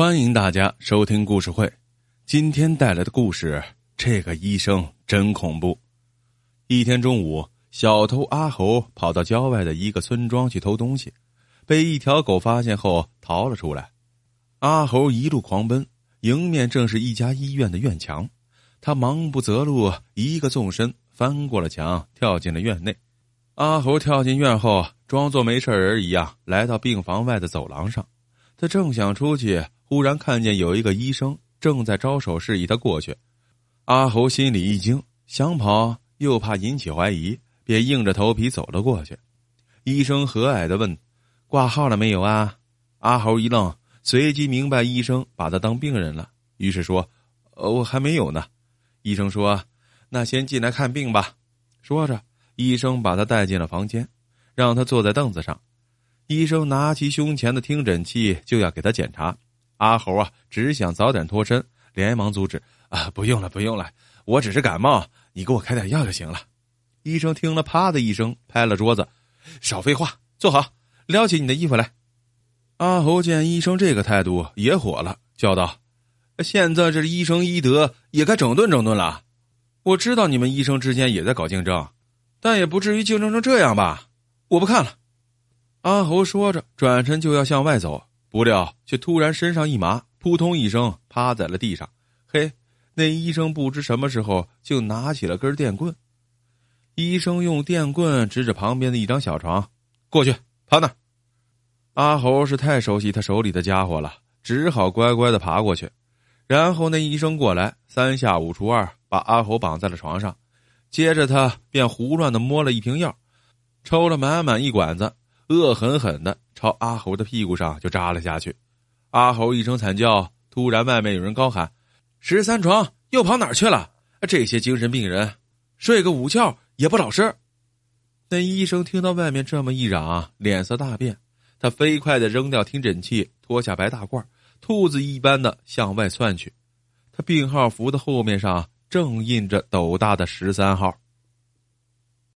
欢迎大家收听故事会。今天带来的故事，这个医生真恐怖。一天中午，小偷阿猴跑到郊外的一个村庄去偷东西，被一条狗发现后逃了出来。阿猴一路狂奔，迎面正是一家医院的院墙。他忙不择路，一个纵身翻过了墙，跳进了院内。阿猴跳进院后，装作没事人一样，来到病房外的走廊上。他正想出去。忽然看见有一个医生正在招手示意他过去，阿猴心里一惊，想跑又怕引起怀疑，便硬着头皮走了过去。医生和蔼的问：“挂号了没有啊？”阿猴一愣，随即明白医生把他当病人了，于是说：“呃，我还没有呢。”医生说：“那先进来看病吧。”说着，医生把他带进了房间，让他坐在凳子上。医生拿起胸前的听诊器就要给他检查。阿猴啊，只想早点脱身，连忙阻止：“啊，不用了，不用了，我只是感冒，你给我开点药就行了。”医生听了，啪的一声拍了桌子：“少废话，坐好，撩起你的衣服来。”阿猴见医生这个态度也火了，叫道：“现在这医生医德也该整顿整顿了。我知道你们医生之间也在搞竞争，但也不至于竞争成这样吧？我不看了。”阿猴说着，转身就要向外走。不料，却突然身上一麻，扑通一声趴在了地上。嘿，那医生不知什么时候就拿起了根电棍。医生用电棍指着旁边的一张小床，过去趴那。阿猴是太熟悉他手里的家伙了，只好乖乖的爬过去。然后那医生过来，三下五除二把阿猴绑在了床上，接着他便胡乱的摸了一瓶药，抽了满满一管子。恶狠狠的朝阿猴的屁股上就扎了下去，阿猴一声惨叫。突然，外面有人高喊：“十三床又跑哪去了？这些精神病人睡个午觉也不老实。”那医生听到外面这么一嚷，脸色大变，他飞快的扔掉听诊器，脱下白大褂，兔子一般的向外窜去。他病号服的后面上正印着斗大的十三号。